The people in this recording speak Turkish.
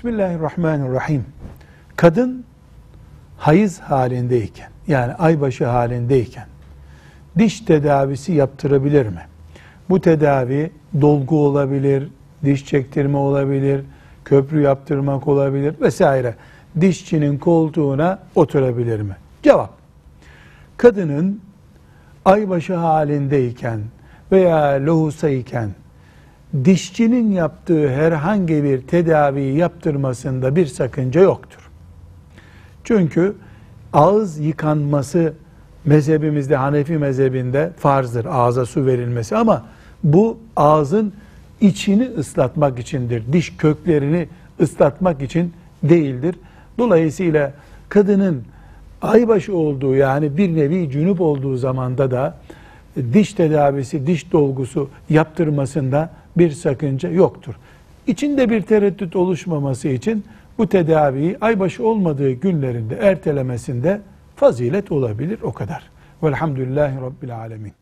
Bismillahirrahmanirrahim. Kadın hayız halindeyken yani aybaşı halindeyken diş tedavisi yaptırabilir mi? Bu tedavi dolgu olabilir, diş çektirme olabilir, köprü yaptırmak olabilir vesaire. Dişçinin koltuğuna oturabilir mi? Cevap. Kadının aybaşı halindeyken veya lohusayken dişçinin yaptığı herhangi bir tedaviyi yaptırmasında bir sakınca yoktur. Çünkü ağız yıkanması mezhebimizde Hanefi mezhebinde farzdır ağza su verilmesi ama bu ağzın içini ıslatmak içindir. Diş köklerini ıslatmak için değildir. Dolayısıyla kadının aybaşı olduğu yani bir nevi cünüp olduğu zamanda da diş tedavisi, diş dolgusu yaptırmasında bir sakınca yoktur. İçinde bir tereddüt oluşmaması için bu tedaviyi aybaşı olmadığı günlerinde ertelemesinde fazilet olabilir o kadar. Velhamdülillahi Rabbil Alemin.